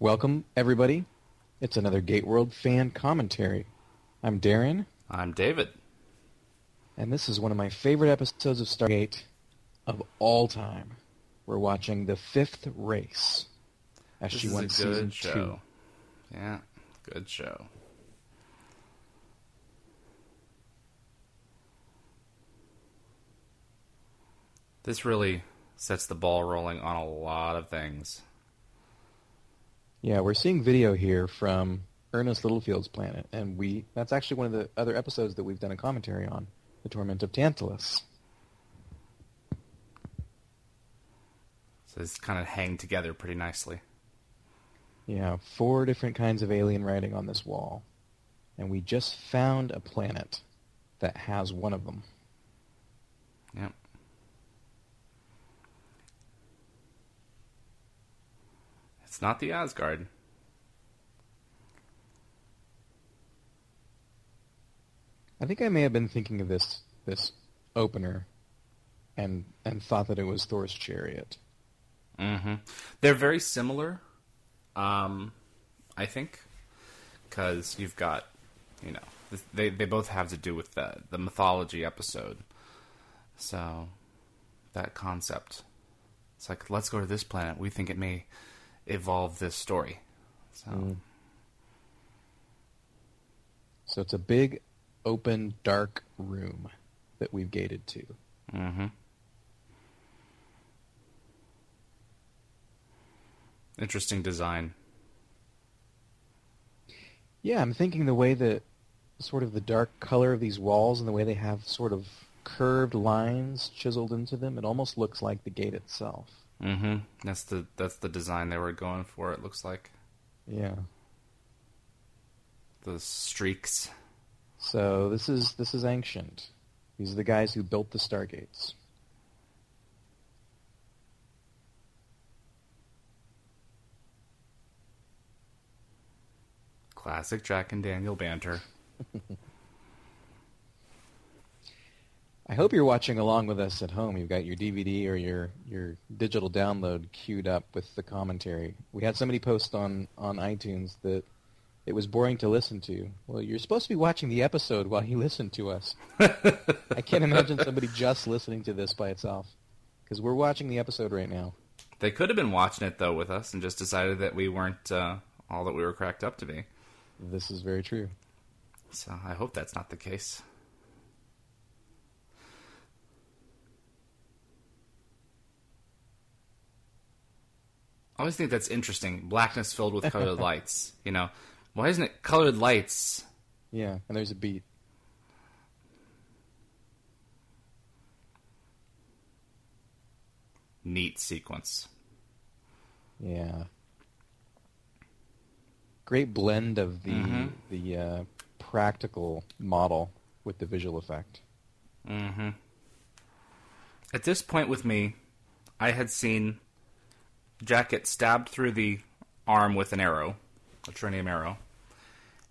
Welcome, everybody. It's another Gate World fan commentary. I'm Darren, I'm David. and this is one of my favorite episodes of Stargate of all time. We're watching the fifth race. This SG-1 is season good show. two. Yeah, good show. This really sets the ball rolling on a lot of things. Yeah, we're seeing video here from Ernest Littlefield's planet, and we that's actually one of the other episodes that we've done a commentary on, The Torment of Tantalus. So this kind of hang together pretty nicely. Yeah, four different kinds of alien writing on this wall. And we just found a planet that has one of them. Yep. It's not the Asgard. I think I may have been thinking of this this opener and and thought that it was Thor's chariot. Mm-hmm. They're very similar, um, I think, because you've got, you know, they they both have to do with the the mythology episode. So that concept, it's like let's go to this planet. We think it may evolve this story. So Mm. So it's a big open dark room that we've gated to. Mm-hmm. interesting design. Yeah, I'm thinking the way that sort of the dark color of these walls and the way they have sort of curved lines chiseled into them, it almost looks like the gate itself. Hmm That's the that's the design they were going for. It looks like Yeah. the streaks. So this is this is ancient. These are the guys who built the Stargates. Classic Jack and Daniel banter. I hope you're watching along with us at home. You've got your DVD or your your digital download queued up with the commentary. We had somebody post on on iTunes that it was boring to listen to. Well, you're supposed to be watching the episode while you listen to us. I can't imagine somebody just listening to this by itself because we're watching the episode right now. They could have been watching it though with us and just decided that we weren't uh, all that we were cracked up to be. This is very true. So I hope that's not the case. I always think that's interesting. Blackness filled with colored lights. You know, why isn't it colored lights? Yeah, and there's a beat. Neat sequence. Yeah. Great blend of the Mhm. the uh, practical model with the visual effect. Mm-hmm. At this point with me, I had seen Jack get stabbed through the arm with an arrow, a trinium arrow,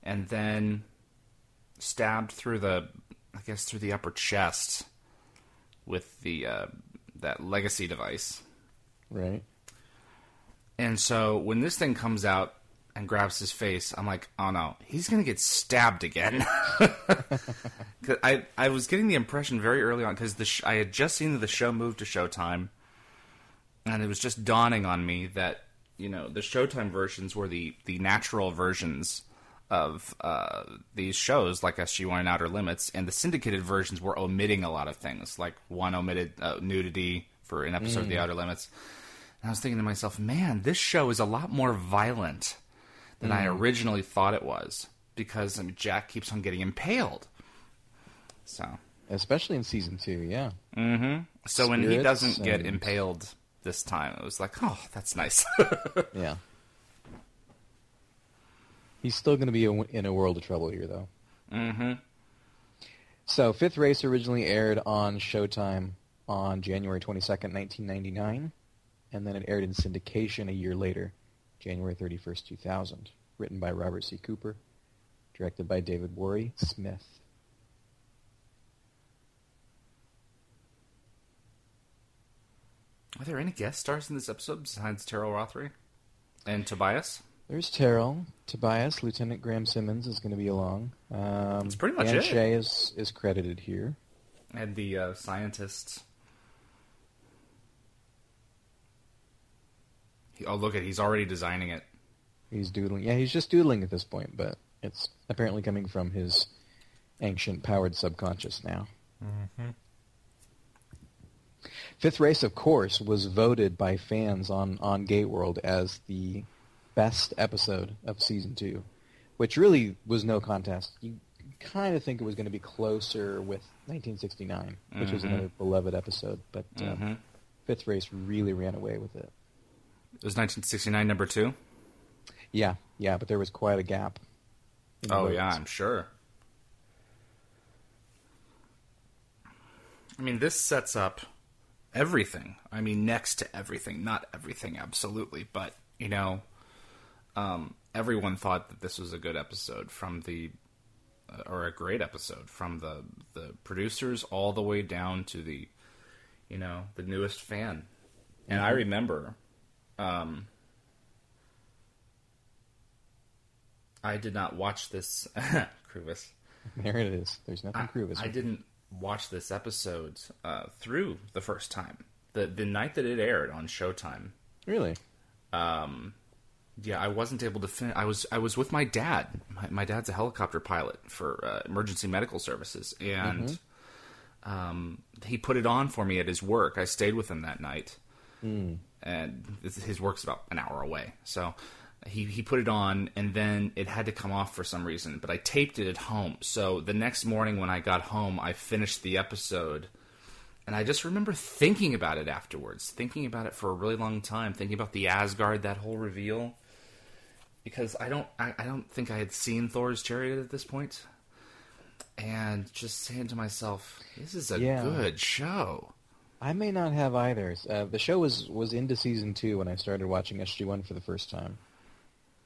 and then stabbed through the, I guess, through the upper chest with the uh, that legacy device. Right. And so when this thing comes out and grabs his face, I'm like, oh no, he's gonna get stabbed again. I I was getting the impression very early on because the sh- I had just seen the show move to Showtime, and it was just dawning on me that you know the Showtime versions were the the natural versions of uh, these shows like SG1 and Outer Limits, and the syndicated versions were omitting a lot of things, like one omitted uh, nudity for an episode of The Outer Limits. And I was thinking to myself, man, this show is a lot more violent than I originally thought it was because I mean, Jack keeps on getting impaled. So, Especially in season two, yeah. hmm so when he doesn't get and- impaled this time, it was like, oh, that's nice. Yeah. He's still going to be in a world of trouble here, though. Mm-hmm. So, Fifth Race originally aired on Showtime on January 22nd, 1999, and then it aired in syndication a year later, January 31st, 2000. Written by Robert C. Cooper, directed by David Warry-Smith. Are there any guest stars in this episode besides Teryl Rothery and Tobias? There's Teryl, Tobias, Lieutenant Graham Simmons is going to be along. Um, That's pretty much Dan it. Shea is is credited here. And the uh, scientists. He, oh, look at he's already designing it. He's doodling. Yeah, he's just doodling at this point, but it's apparently coming from his ancient powered subconscious now. Mm-hmm. Fifth Race, of course, was voted by fans on, on Gate World as the best episode of season two, which really was no contest. You kind of think it was going to be closer with 1969, which was Mhm. another beloved episode, but uh, Mhm. Fifth Race really ran away with it. It was 1969, number two. Yeah, yeah, but there was quite a gap. Oh votes. yeah, I'm sure. I mean, this sets up everything. I mean, next to everything, not everything, absolutely, but you know, um, everyone thought that this was a good episode from the, uh, or a great episode from the the producers all the way down to the, you know, the newest fan. And I remember, um, I did not watch this, Cruvis. There it is. There's nothing I. I didn't watch this episode uh, through the first time. The the night that it aired on Showtime. Really? Um, yeah, I wasn't able to finish. I was I was with my dad. My, my dad's a helicopter pilot for uh, emergency medical services, and um, he put it on for me at his work. I stayed with him that night, and his work's about an hour away, so. He, he put it on and then it had to come off for some reason, but I taped it at home. So the next morning when I got home, I finished the episode and I just remember thinking about it afterwards, thinking about it for a really long time, thinking about the Asgard, that whole reveal. Because I don't, I, I don't think I had seen Thor's chariot at this point, and just saying to myself, "This is a Yeah. good show." I may not have either. Uh, the show was was into season two when I started watching SG One for the first time,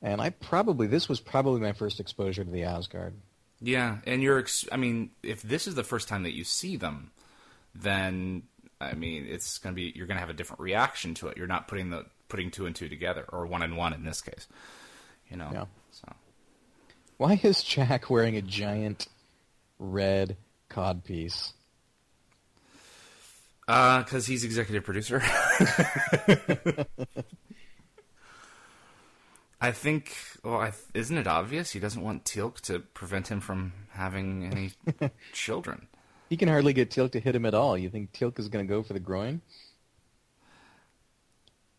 and I probably this was probably my first exposure to the Asgard. Yeah, and you're, ex- I mean, if this is the first time that you see them, then I mean, it's gonna be you're gonna have a different reaction to it. You're not putting the putting two and two together, or one and one in this case. You know. Yeah. So. Why is Jack wearing a giant red codpiece? Uh, because he's executive producer. I think. Well, I, isn't it obvious he doesn't want Teal'c to prevent him from having any children? He can hardly get Teal'c to hit him at all. You think Teal'c is going to go for the groin?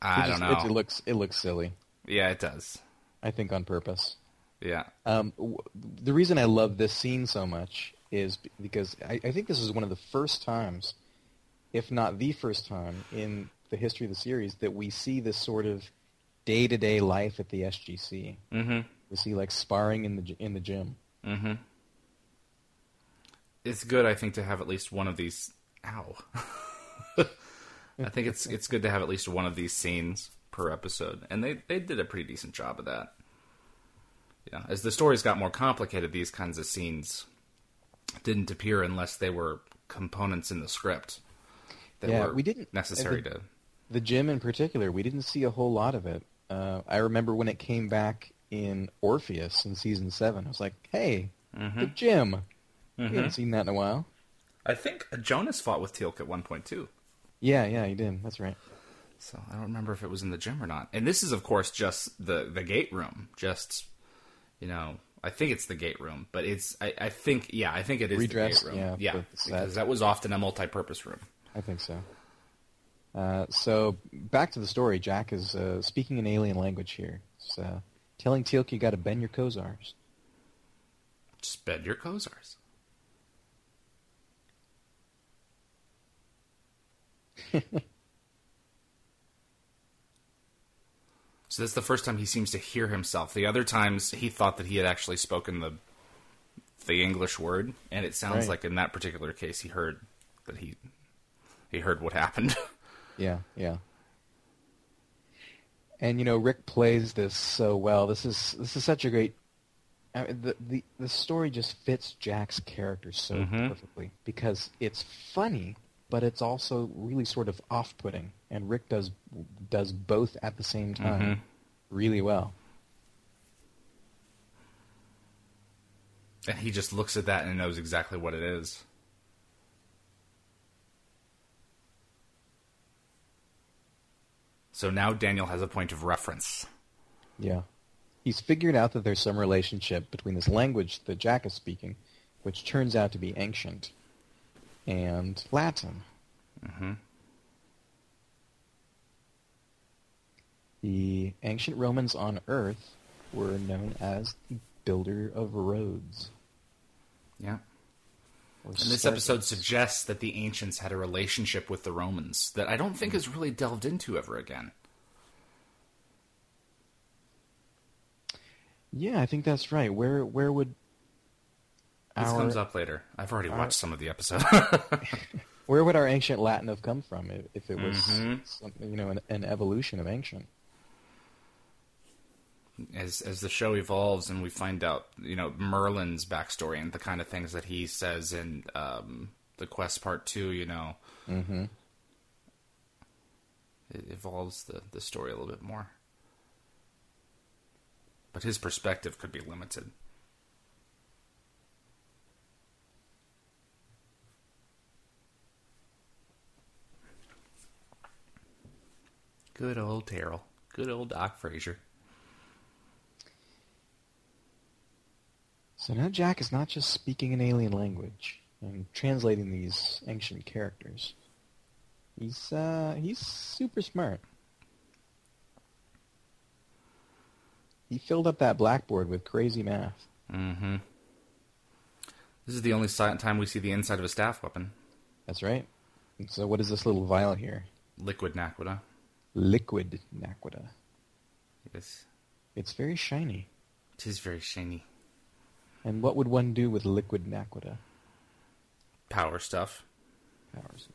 I It don't know. It, it looks it looks silly. yeah, it does. I think on purpose. Yeah. Um, w- the reason I love this scene so much is because I, I think this is one of the first times, if not the first time, in the history of the series that we see this sort of day-to-day life at the SGC. Mm-hmm. We see like sparring in the in the gym. Mm-hmm. It's good, I think, to have at least one of these. Ow. I think it's it's good to have at least one of these scenes per episode, and they they did a pretty decent job of that. Yeah, as the stories got more complicated, these kinds of scenes didn't appear unless they were components in the script that Yeah, were we didn't- necessary the- to. The gym in particular, we didn't see a whole lot of it. Uh, I remember when it came back in Orpheus in season seven. I was like, "Hey, the gym! We haven't seen that in a while." I think Jonas fought with Teal'c at one point too. Yeah, yeah, he did. That's right. So I don't remember if it was in the gym or not. And this is, of course, just the the gate room. Just you know, I think it's the gate room, but it's I, I think yeah, I think it is Redress, the gate room. yeah, yeah, for the set. because that was often a multi-purpose room. I think so. Uh, so back to the story. Jack is uh, speaking an alien language here. So telling Teal'c you got to bend your kozars. Just bend your kozars. so that's the first time he seems to hear himself. The other times he thought that he had actually spoken the the English word, and it sounds Right. like in that particular case he heard that he he heard what happened. Yeah, yeah. And you know, Rick plays this so well. This is this is such a great. I mean, the the the story just fits Jack's character so mm-hmm. perfectly because it's funny, but it's also really sort of off-putting, and Rick does does both at the same time mm-hmm. really well. And he just looks at that and knows exactly what it is. So now Daniel has a point of reference. Yeah. He's figured out that there's some relationship between this language that Jack is speaking, which turns out to be ancient, and Latin. hmm The ancient Romans on Earth were known as the builder of roads. Yeah. And this episode suggests that the ancients had a relationship with the Romans that I don't think is really delved into ever again. Yeah, I think that's right. Where where would This our comes up later. I've already our- watched some of the episode. where would our ancient Latin have come from if, if it was Mhm. something, you know an, an evolution of ancient? As as the show evolves and we find out, you know, Merlin's backstory and the kind of things that he says in um, the quest part two, you know, Mm-hmm. it evolves the, the story a little bit more. But his perspective could be limited. Good old Teryl. Good old Doc Fraiser. So now Jack is not just speaking an alien language and translating these ancient characters. He's uh, he's super smart. He filled up that blackboard with crazy math. Mm-hmm. This is the only time we see the inside of a staff weapon. That's right. And so what is this little vial here? Liquid Naquadah. Liquid naquadah. Yes. It's very shiny. It is very shiny. And what would one do with liquid naquadah? Power stuff. Powers.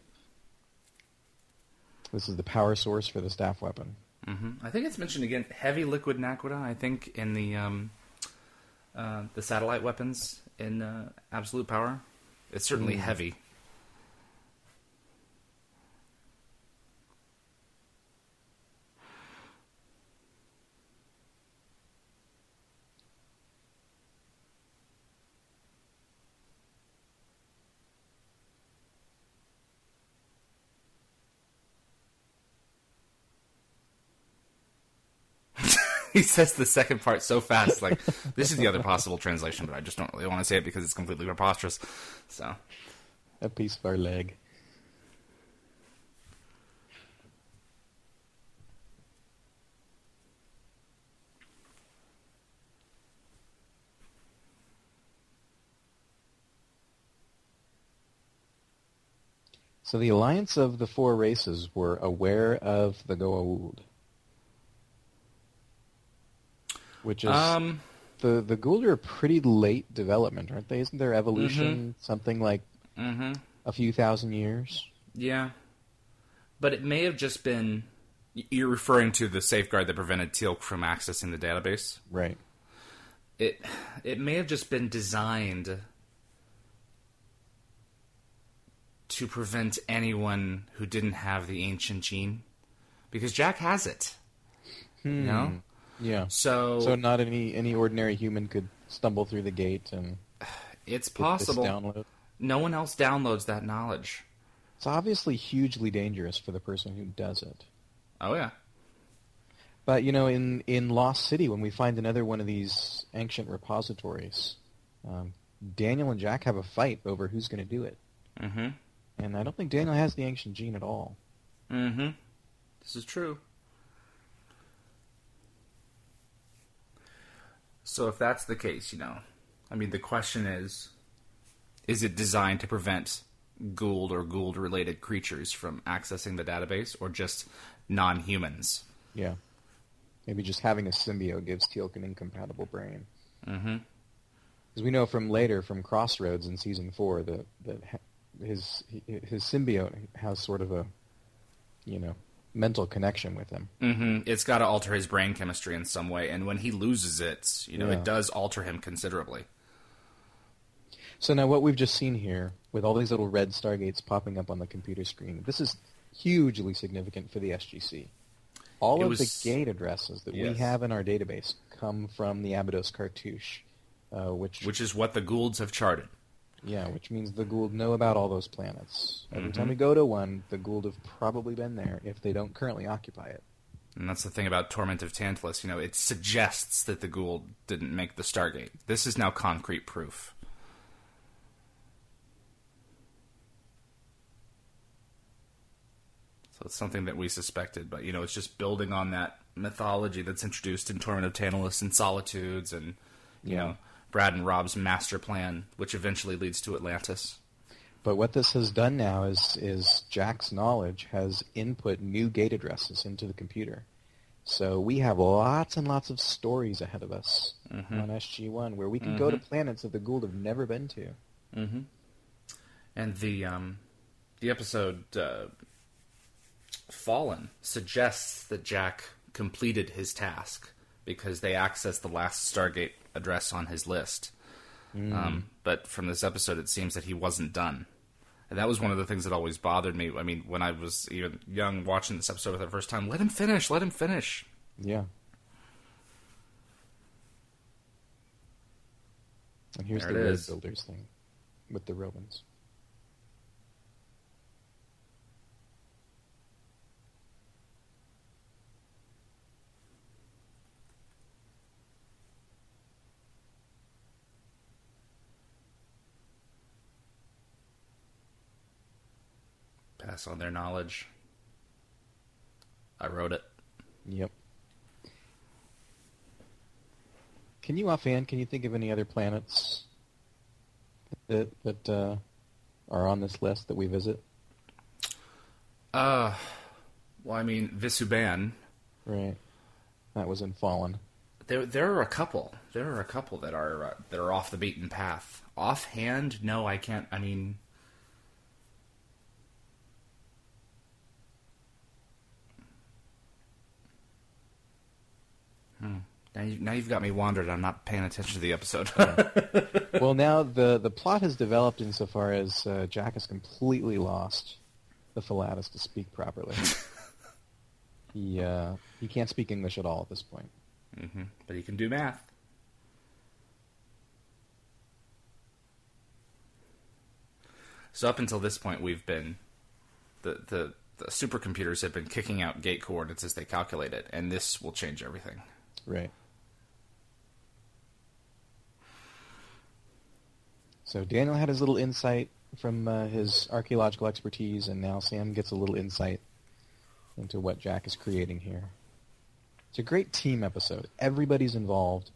This is the power source for the staff weapon. hmm I think it's mentioned again. Heavy liquid Naquadah. I think in the um, uh, the satellite weapons in uh, Absolute Power. It's certainly Mm. heavy. He says the second part so fast. Like this is the other possible translation, but I just don't really want to say it because it's completely preposterous. So A piece of our leg. So the alliance of the four races were aware of the Goa'uld. Which is um, the the Goa'uld are a pretty late development, aren't they? Isn't their evolution something like hmm a few thousand years? yeah, but it may have just been. You're referring to the safeguard that prevented Teal'c from accessing the database. Right. It it may have just been designed to prevent anyone who didn't have the ancient gene, because Jack has it. You know, Yeah. so, So not any any ordinary human could stumble through the gate and it's possible. download. No one else downloads that knowledge. It's obviously hugely dangerous for the person who does it. Oh yeah. But you know, in in Lost City, when we find another one of these ancient repositories, um, Daniel and Jack have a fight over who's going to do it, Mm-hmm. and I don't think Daniel has the ancient gene at all. Mm-hmm. This is true. So if that's the case, you know, I mean, the question is, is it designed to prevent Goa'uld or Goa'uld-related creatures from accessing the database, or just non-humans? Yeah. Maybe just having a symbiote gives Teal'c an incompatible brain. Mm-hmm. Because we know from later, from Crossroads in season four, that that his his symbiote has sort of a, you know, mental connection with him. Mm-hmm. It's got to alter his brain chemistry in some way, and when he loses it, you know, Yeah. it does alter him considerably. So now what we've just seen here, with all these little red stargates popping up on the computer screen, this is hugely significant for the SGC. All It of was- the gate addresses that we have in our database come from the Abydos cartouche. uh, which which is what the Goa'ulds have charted. Yeah, which means the Goa'uld know about all those planets. Every Mhm. time we go to one, the Goa'uld have probably been there if they don't currently occupy it. And that's the thing about Torment of Tantalus. You know, it suggests that the Goa'uld didn't make the Stargate. This is now concrete proof. So it's something that we suspected, but you know, it's just building on that mythology that's introduced in Torment of Tantalus and Solitudes, and you Yeah. know, Brad and Rob's master plan, which eventually leads to Atlantis. But what this has done now is is Jack's knowledge has input new gate addresses into the computer. So we have lots and lots of stories ahead of us Mhm. on SG-1 where we can go to planets that the Goa'uld have never been to. Mm-hmm. And the um, the episode uh, Fallen suggests that Jack completed his task because they accessed the last Stargate address on his list. Um, but from this episode, it seems that he wasn't done. And that was one of the things that always bothered me. I mean, when I was even young watching this episode for the first time, let him finish, let him finish. Yeah. And here's There the road builders thing with the Romans. Pass on their knowledge. I wrote it. Yep. Can you offhand, can you think of any other planets that that uh, are on this list that we visit? Uh, well, I mean, Vis Uban. Right. That was in Fallen. There, there are a couple. There are a couple that are uh, that are off the beaten path. Offhand, no, I can't. I mean, hmm. Now, you, now you've got me wandered. I'm not paying attention to the episode. well, now the the plot has developed insofar as uh, Jack has completely lost the Philatus to speak properly. he uh, he can't speak English at all at this point. hmm But he can do math. So up until this point, we've been the the the supercomputers have been kicking out gate coordinates as they calculate it, and this will change everything. Right. So Daniel had his little insight from uh, his archaeological expertise, and now Sam gets a little insight into what Jack is creating here. It's a great team episode. Everybody's involved,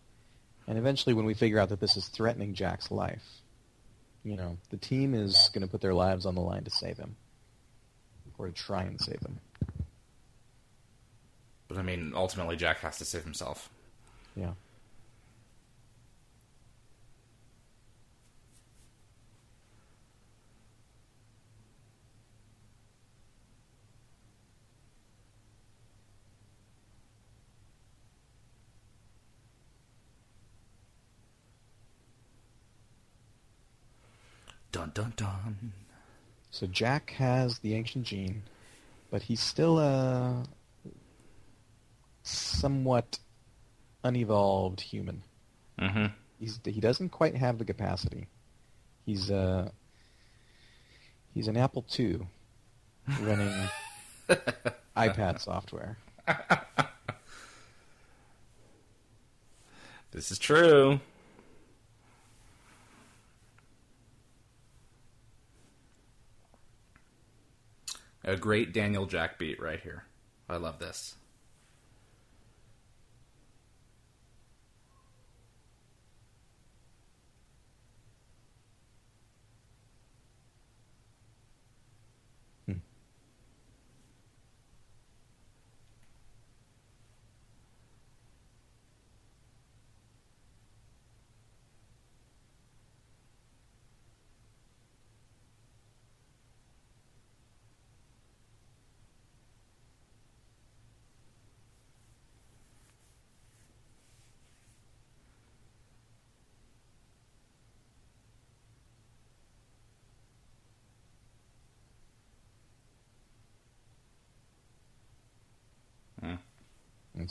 and eventually, when we figure out that this is threatening Jack's life, you know, the team is going to put their lives on the line to save him, or to try and save him. But I mean, ultimately, Jack has to save himself. Yeah. Dun dun dun. So Jack has the ancient gene, but he's still a somewhat unevolved human. Mm-hmm. He's he doesn't quite have the capacity. He's uh he's an Apple II running iPad software. This is true. A great Daniel Jack beat right here. I love this.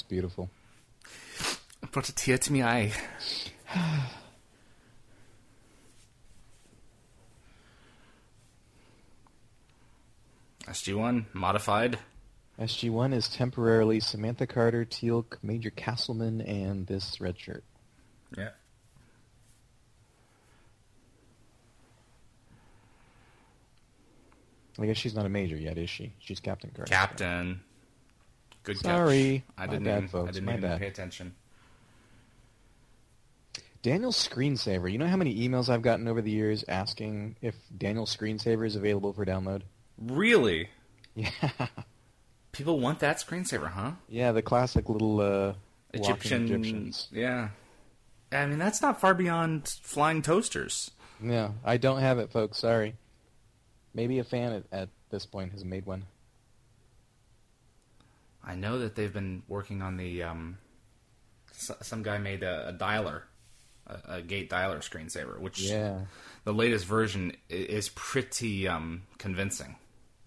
It's beautiful. It brought a tear to my eye. SG1 modified. SG1 is temporarily Samantha Carter, Teal'c, Major Castleman, and this red shirt. Yeah. I guess she's not a major yet, is she? She's Captain Carter. Captain. Good catch. Sorry. I didn't bad, even, folks. I didn't My even bad. pay attention. Daniel's screensaver. You know how many emails I've gotten over the years asking if Daniel's screensaver is available for download? Really? Yeah. People want that screensaver, huh? Yeah, the classic little uh, Egyptian. Egyptians. Yeah. I mean, that's not far beyond flying toasters. Yeah, I don't have it, folks. Sorry. Maybe a fan at, at this point has made one. I know that they've been working on the. Um, s- some guy made a, a dialer, a, a gate dialer screensaver, which Yeah, the latest version is pretty um, convincing.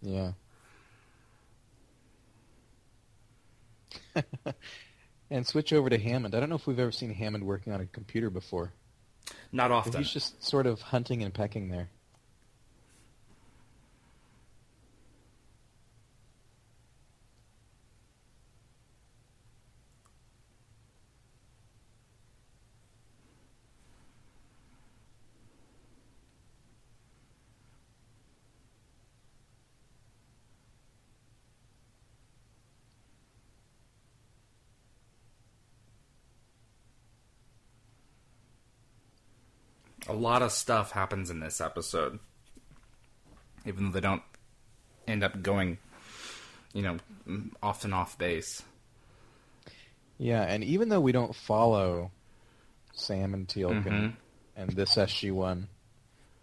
yeah. and switch over to Hammond. I don't know if we've ever seen Hammond working on a computer before. Not But often. He's just sort of hunting and pecking there. A lot of stuff happens in this episode, even though they don't end up going, you know, off and off base. Yeah, and even though we don't follow Sam and Teal'c Mhm. and, this SG-1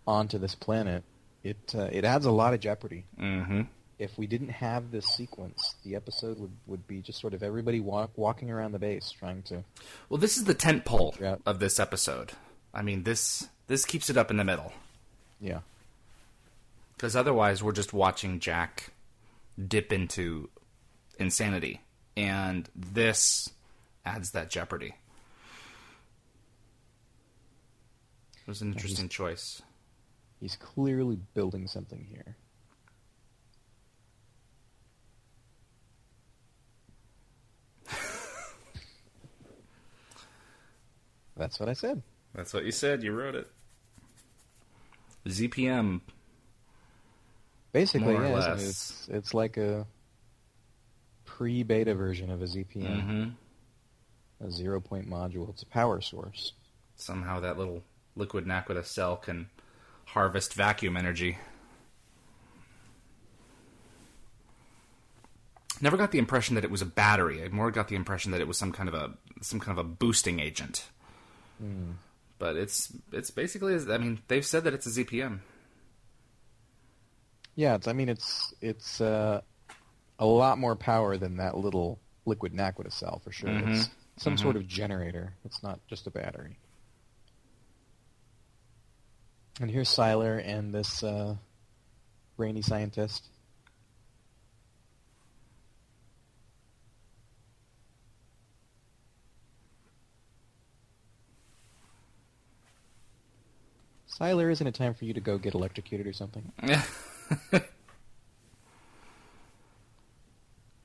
onto this planet, it uh, it adds a lot of jeopardy. Mm-hmm. If we didn't have this sequence, the episode would, would be just sort of everybody walk, walking around the base trying to... Well, this is the tent pole Yeah. of this episode. I mean, this this keeps it up in the middle Yeah. because otherwise we're just watching Jack dip into insanity, and this adds that jeopardy. It was an interesting choice. He's clearly building something here. That's what I said. That's what you said. You wrote it. ZPM. Basically, More or yeah, it? less. It's, it's like a pre-beta version of a ZPM, hmm a zero-point module. It's a power source. Somehow that little liquid naquadah cell can harvest vacuum energy. Never got the impression that it was a battery. I more got the impression that it was some kind of a some kind of a boosting agent. But it's it's basically I mean they've said that it's a ZPM. Yeah, it's, I mean, it's it's uh, a lot more power than that little liquid naquadah cell for sure. Mhm. It's some Mhm. sort of generator. It's not just a battery. And here's Siler and this uh, brainy scientist. Siler, isn't it time for you to go get electrocuted or something?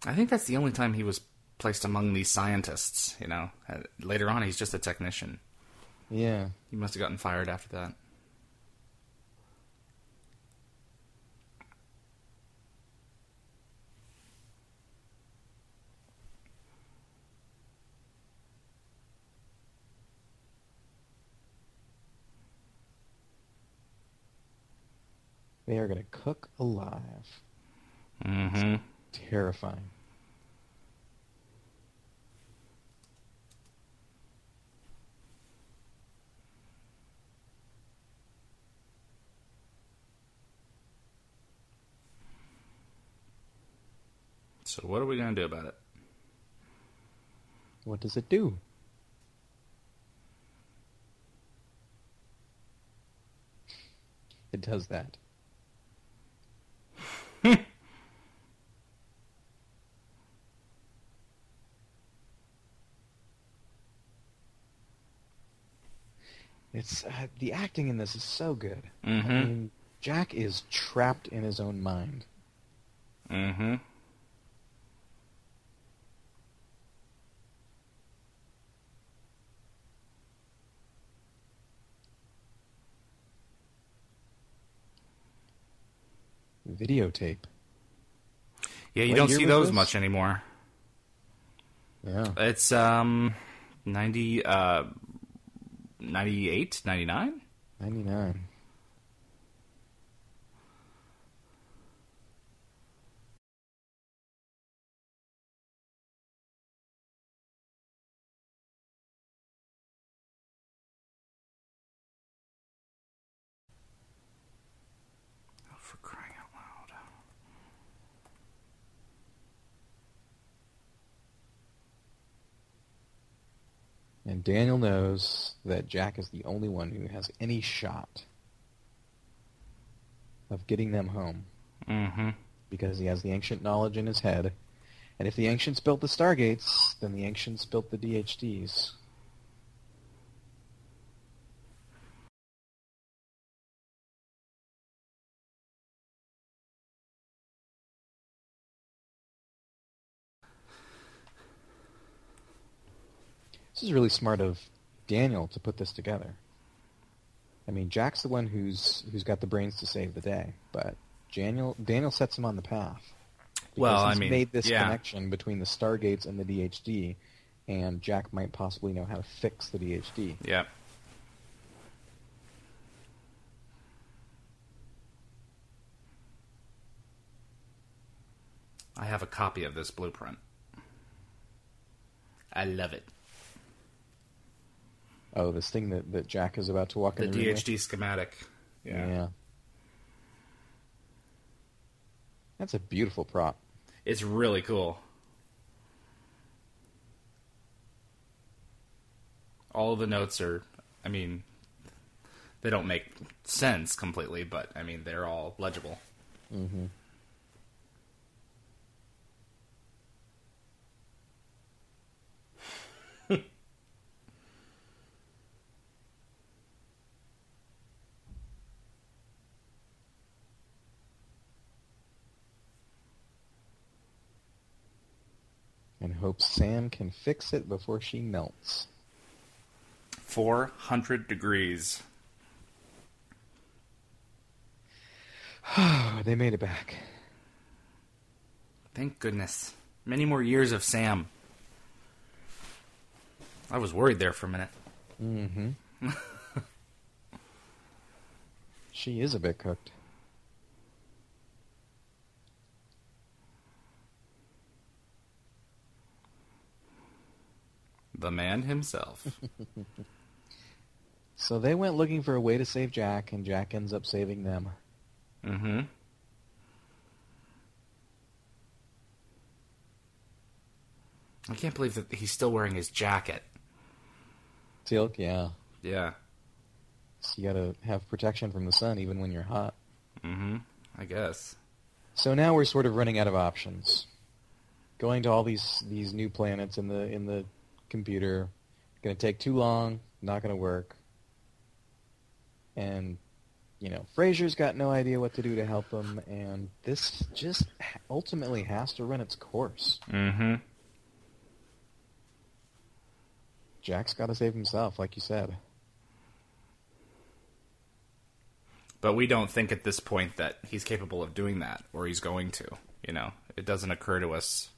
I think that's the only time he was placed among these scientists. You know, Uh, later on he's just a technician. Yeah. He must have gotten fired after that. They are going to cook alive. Mm-hmm. Terrifying. So what are we gonna do about it? What does it do? It does that. It's uh, the acting in this is so good. Mhm. I mean, Jack is trapped in his own mind. Mm-hmm. Videotape. Yeah, you What don't see those this? much anymore. Yeah. It's um 90 uh 98, 99? 99. Oh, for crying out loud. And Daniel knows that Jack is the only one who has any shot of getting them home Mm-hmm. because he has the ancient knowledge in his head. And if the ancients built the Stargates, then the ancients built the DHDs. This is really smart of Daniel to put this together. I mean, Jack's the one who's who's got the brains to save the day, but Daniel Daniel sets him on the path. Because Well, I he's mean, made this yeah. connection between the Stargates and the DHD, and Jack might possibly know how to fix the DHD. Yeah. I have a copy of this blueprint. I love it. Oh, this thing that, that Jack is about to walk The in the? DHD schematic. Yeah. That's a beautiful prop. It's really cool. All of the notes are, I mean, they don't make sense completely, but I mean, they're all legible. Mm-hmm. And hopes Sam can fix it before she melts. 400 degrees. they made it back. Thank goodness. Many more years of Sam. I was worried there for a minute. Mm-hmm. she is a bit cooked. The man himself. So they went looking for a way to save Jack, and Jack ends up saving them. mm-hmm. I can't believe that he's still wearing his jacket. Silk, yeah. Yeah. So you gotta have protection from the sun even when you're hot. Mm-hmm. I guess. So now we're sort of running out of options. Going to all these these new planets in the in the computer, going to take too long, not going to work. And you know, Fraiser's got no idea what to do to help him, and this just ultimately has to run its course. Mm-hmm. Jack's got to save himself, like you said. But we don't think at this point that he's capable of doing that, or he's going to. You know, it doesn't occur to us.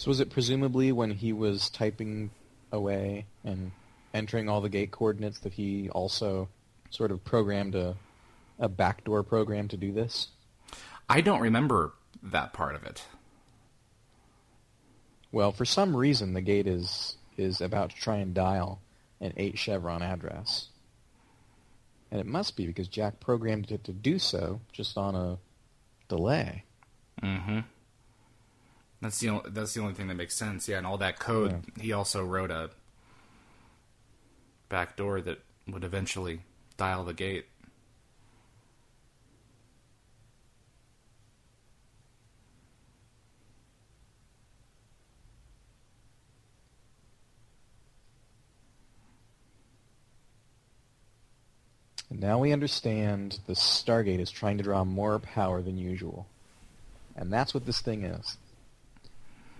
So was it presumably when he was typing away and entering all the gate coordinates that he also sort of programmed a a backdoor program to do this? I don't remember that part of it. Well, for some reason, the gate is is about to try and dial an eight chevron address, and it must be because Jack programmed it to do so just on a delay. Mm-hmm. That's the only, that's the only thing that makes sense. Yeah, and all that code, yeah. he also wrote a back door that would eventually dial the gate. And now we understand the Stargate is trying to draw more power than usual. And that's what this thing is.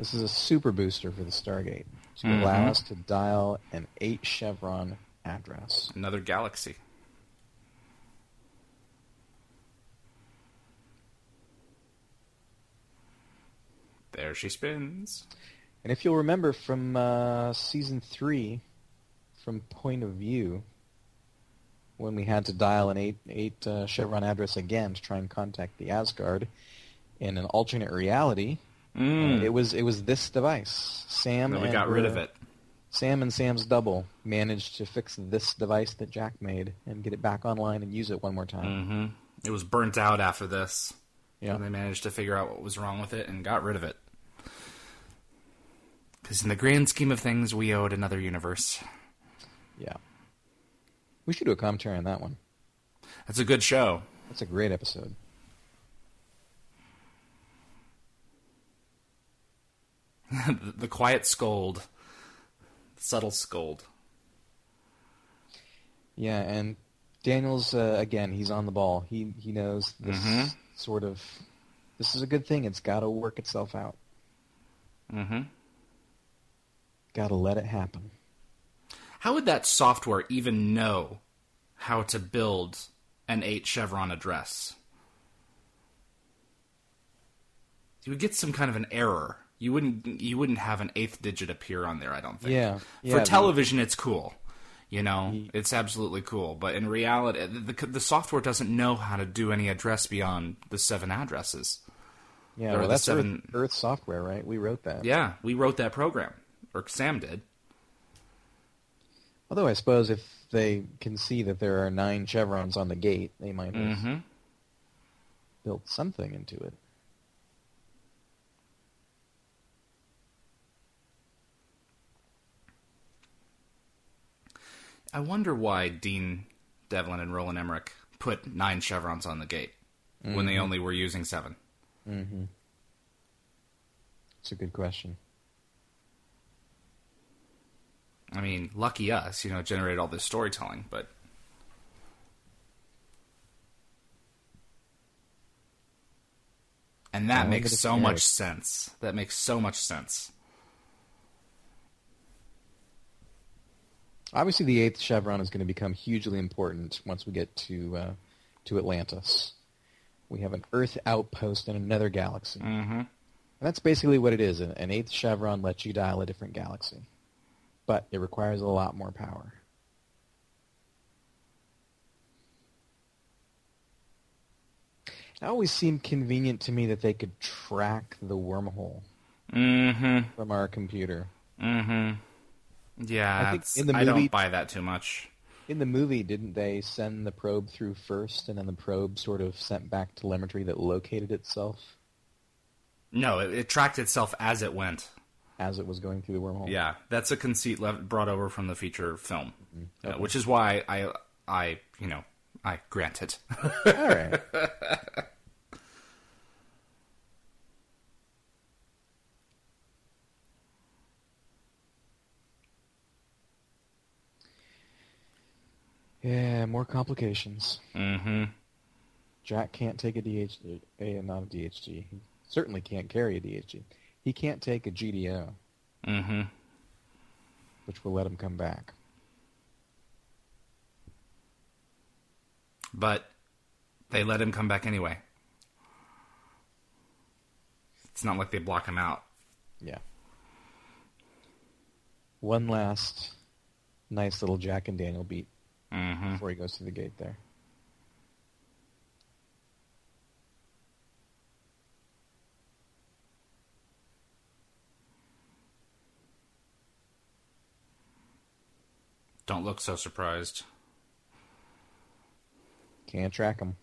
This is a super booster for the Stargate to Mhm. allow us to dial an 8 chevron address. Another galaxy. There she spins. And if you'll remember from uh, season 3, from Point of View, when we had to dial an 8, eight uh, chevron address again to try and contact the Asgard in an alternate reality, Mm. it was it was this device. Sam then we and got rid of it. Sam and Sam's double managed to fix this device that Jack made and get it back online and use it one more time. hmm It was burnt out after this. Yeah. They managed to figure out what was wrong with it and got rid of it. Because in the grand scheme of things, we owed another universe. Yeah. We should do a commentary on that one. That's a good show. That's a great episode. the, quiet scold, subtle scold. Yeah, and Daniels uh, again, he's on the ball. He he knows this Mhm. sort of this is a good thing. It's got to work itself out. Mm-hmm. Got to let it happen. How would that software even know how to build an eight chevron address? You would get some kind of an error. You wouldn't. You wouldn't have an eighth digit appear on there. I don't think. Yeah, yeah, For television, it's cool. You know, it's absolutely cool. But in reality, the, the, the software doesn't know how to do any address beyond the seven addresses. Yeah, well, that's seven- Earth, Earth software, right? We wrote that. Yeah, we wrote that program, or Sam did. Although I suppose if they can see that there are nine chevrons on the gate, they might have hmm built something into it. I wonder why Dean Devlin and Roland Emmerich put nine chevrons on the gate when they only were using seven. Mm-hmm. It's a good question. I mean, lucky us, you know, generated all this storytelling, but and that makes so much sense. That makes so much sense. Obviously, the eighth chevron is going to become hugely important once we get to uh, to Atlantis. We have an Earth outpost in another galaxy, Mm-hmm. and that's basically what it is. An eighth chevron lets you dial a different galaxy, but it requires a lot more power. It always seemed convenient to me that they could track the wormhole Mm-hmm. from our computer. Mm-hmm. Yeah, I think in the I movie- don't buy that too much. In the movie, didn't they send the probe through first, and then the probe sort of sent back telemetry that located itself No, it, it tracked itself as it went. as it was going through the wormhole? Yeah, that's a conceit le- brought over from the feature film, uh, Okay. which is why I, I, you know, I grant it. All right. Yeah, more complications. mm-hmm. Jack can't take a DHD, a, not a DHD. He certainly can't carry a DHD. He can't take a GDO, Mm-hmm. which will let him come back. But they let him come back anyway. It's not like they block him out. Yeah. One last nice little Jack and Daniel beat Mm-hmm. before he goes through the gate there. Don't look so surprised. Can't track him.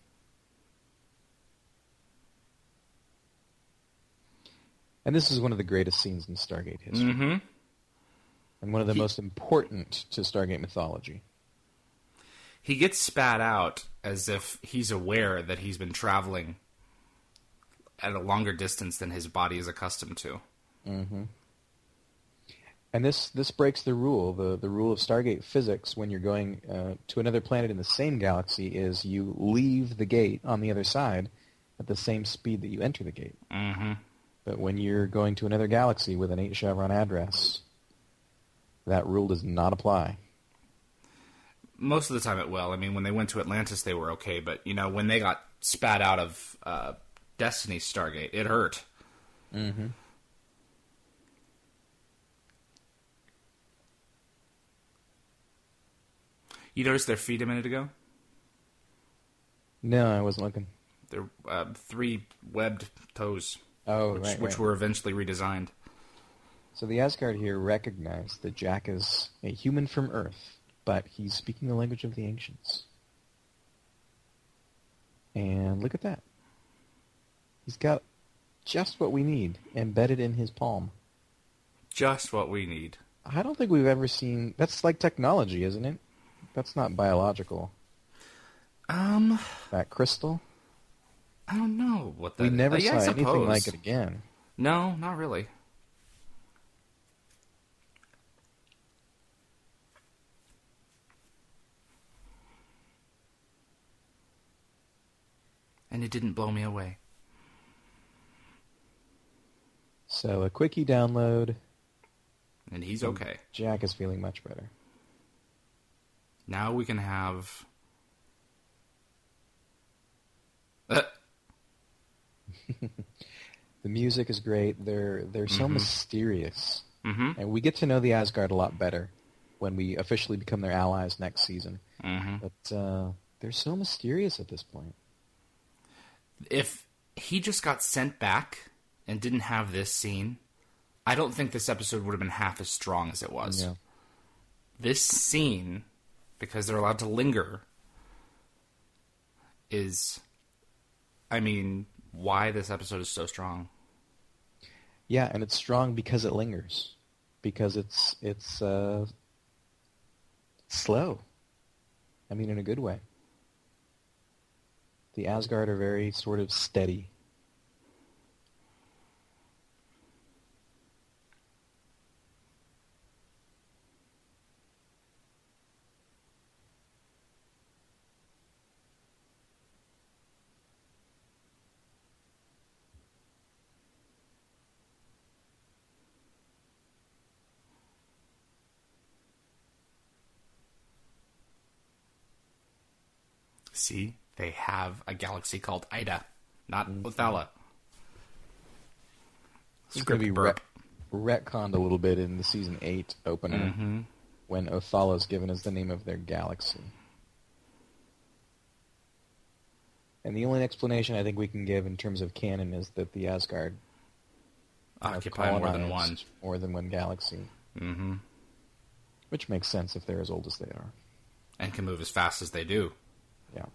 And this is one of the greatest scenes in Stargate history, Mm-hmm. and one of the He- most important to Stargate mythology. He gets spat out as if he's aware that he's been traveling at a longer distance than his body is accustomed to. hmm And this this breaks the rule. The the rule of Stargate physics when you're going uh, to another planet in the same galaxy is you leave the gate on the other side at the same speed that you enter the gate. Mm-hmm. But when you're going to another galaxy with an eight chevron address, that rule does not apply. Most of the time it will. I mean, when they went to Atlantis, they were okay, but you know, when they got spat out of uh, Destiny Stargate, it hurt. Mm-hmm. You noticed their feet a minute ago? No, I wasn't looking. They're uh, three webbed toes, Oh, which, right, which right. were eventually redesigned. So the Asgard here recognize that Jack is a human from Earth, but he's speaking the language of the ancients. And look at that. He's got just what we need embedded in his palm. Just what we need. I don't think we've ever seen. That's like technology, isn't it? That's not biological. Um, That crystal. I don't know what that. we never uh, yeah, saw anything like it again. No, not really. And it didn't blow me away. So a quickie download. And he's okay. Jack is feeling much better. Now we can have. Uh, The music is great. They're they're so Mhm. mysterious. hmm And we get to know the Asgard a lot better when we officially become their allies next season. hmm But uh, they're so mysterious at this point. If he just got sent back and didn't have this scene, I don't think this episode would have been half as strong as it was. Yeah. this scene, because they're allowed to linger, is, I mean, why this episode is so strong. Yeah, and it's strong because it lingers. Because it's it's uh, slow. I mean, in a good way. The Asgard are very sort of steady. See, they have a galaxy called Ida, not Othala. It's going to be ret- retconned a little bit in the season eight opener Mhm. when Othala is given as the name of their galaxy. And the only explanation I think we can give in terms of canon is that the Asgard Occupy more than one. more than one galaxy, hmm which makes sense if they're as old as they are. And can move as fast as they do. Yeah.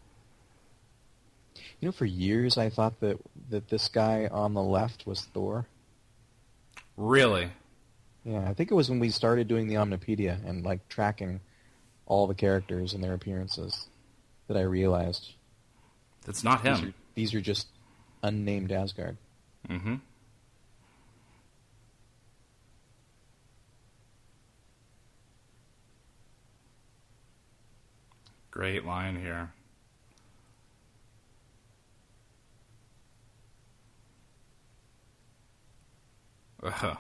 You know, for years I thought that that this guy on the left was Thor. Really? Yeah, I think it was when we started doing the Omnipedia and like tracking all the characters and their appearances that I realized That's not these him. are, these are just unnamed Asgard. Mm-hmm. Great line here. Ugh.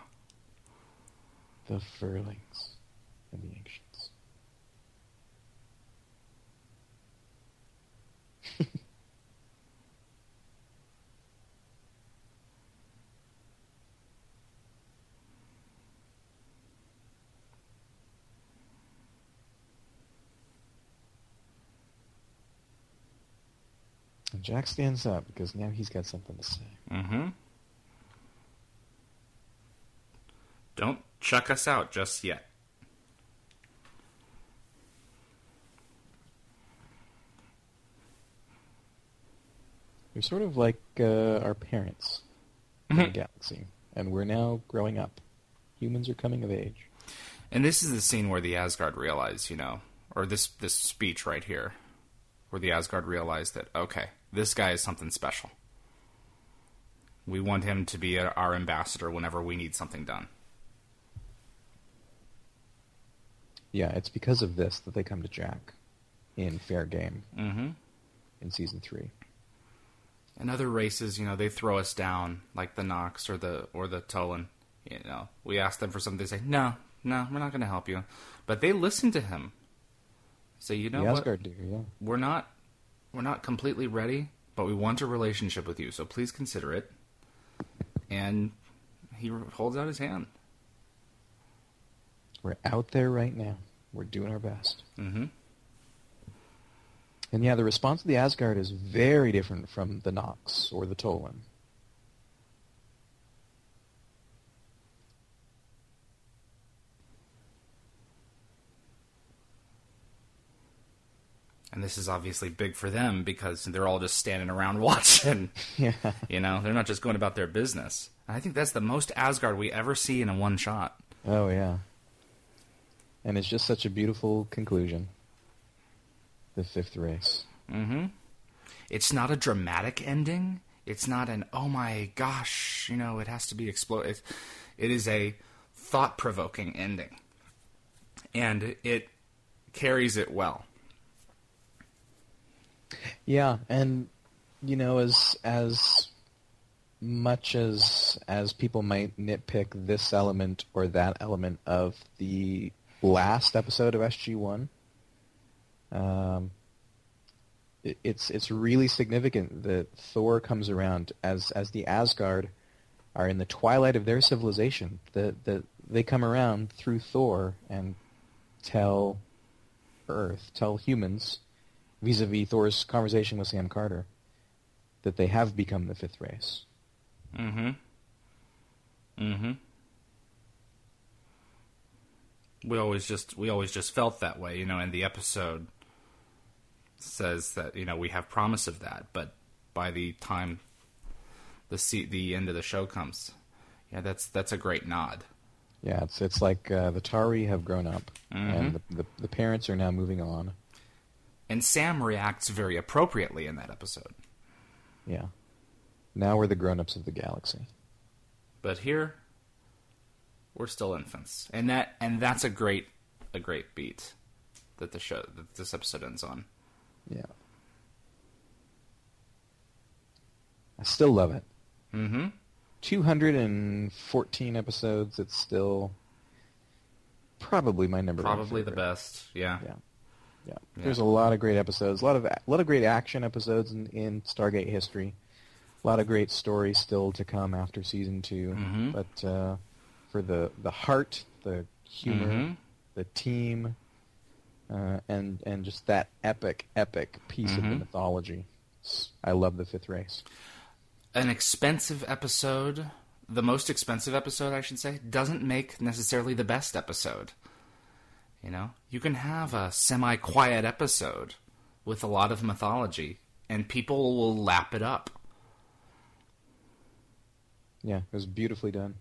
The Furlings and the Ancients. Jack stands up because now he's got something to say. Mm-hmm. Don't chuck us out just yet. You're sort of like uh, our parents in the Mhm. galaxy, and we're now growing up. Humans are coming of age. And this is the scene where the Asgard realize, you know, or this this speech right here, where the Asgard realize that okay, this guy is something special. We want him to be our ambassador whenever we need something done. Yeah, it's because of this that they come to Jack in Fair Game Mm-hmm. in season three. In other races, you know, they throw us down like the Nox or the or the Tollan. You know, we ask them for something, they say, "No, no, we're not going to help you." But they listen to him. Say, you know the what? Do, yeah. We're not we're not completely ready, but we want a relationship with you, so please consider it. And he holds out his hand. We're out there right now. We're doing our best. Mm-hmm. And yeah, the response of the Asgard is very different from the Nox or the Tollan. And this is obviously big for them because they're all just standing around watching. Yeah. You know, they're not just going about their business. And I think that's the most Asgard we ever see in a one shot. Oh yeah. And it's just such a beautiful conclusion. The fifth race. Mm-hmm. It's not a dramatic ending. It's not an oh my gosh, you know, it has to be exploded. It is a thought provoking ending, and it carries it well. Yeah, and you know, as as much as as people might nitpick this element or that element of the last episode of SG One, um, it, it's it's really significant that Thor comes around as as the Asgard are in the twilight of their civilization. That that they come around through Thor and tell Earth, tell humans vis-a-vis Thor's conversation with Sam Carter, that they have become the fifth race. Mm-hmm. Mm-hmm. We always just we always just felt that way, you know, and the episode says that, you know, we have promise of that, but by the time the se- the end of the show comes, yeah, that's that's a great nod. Yeah, it's it's like uh, the Tau'ri have grown up, and the, the the parents are now moving on. And Sam reacts very appropriately in that episode. Yeah, now we're the grown-ups of the galaxy. But here we're still infants. And that and that's a great a great beat that the show that this episode ends on. Yeah, I still love it. Mm-hmm. 214 episodes. It's still probably my number one Probably the best. Yeah. Yeah. yeah. Yeah. There's a lot of great episodes, a lot of a lot of great action episodes in, in Stargate history. A lot of great stories still to come after season 2 Mhm. But uh, for the the heart, the humor, Mhm. the team, uh, and and just that epic epic piece of the Mhm. mythology, I love the Fifth Race. An expensive episode, the most expensive episode, I should say, doesn't make necessarily the best episode. You know, you can have a semi-quiet episode with a lot of mythology, and people will lap it up. Yeah, it was beautifully done.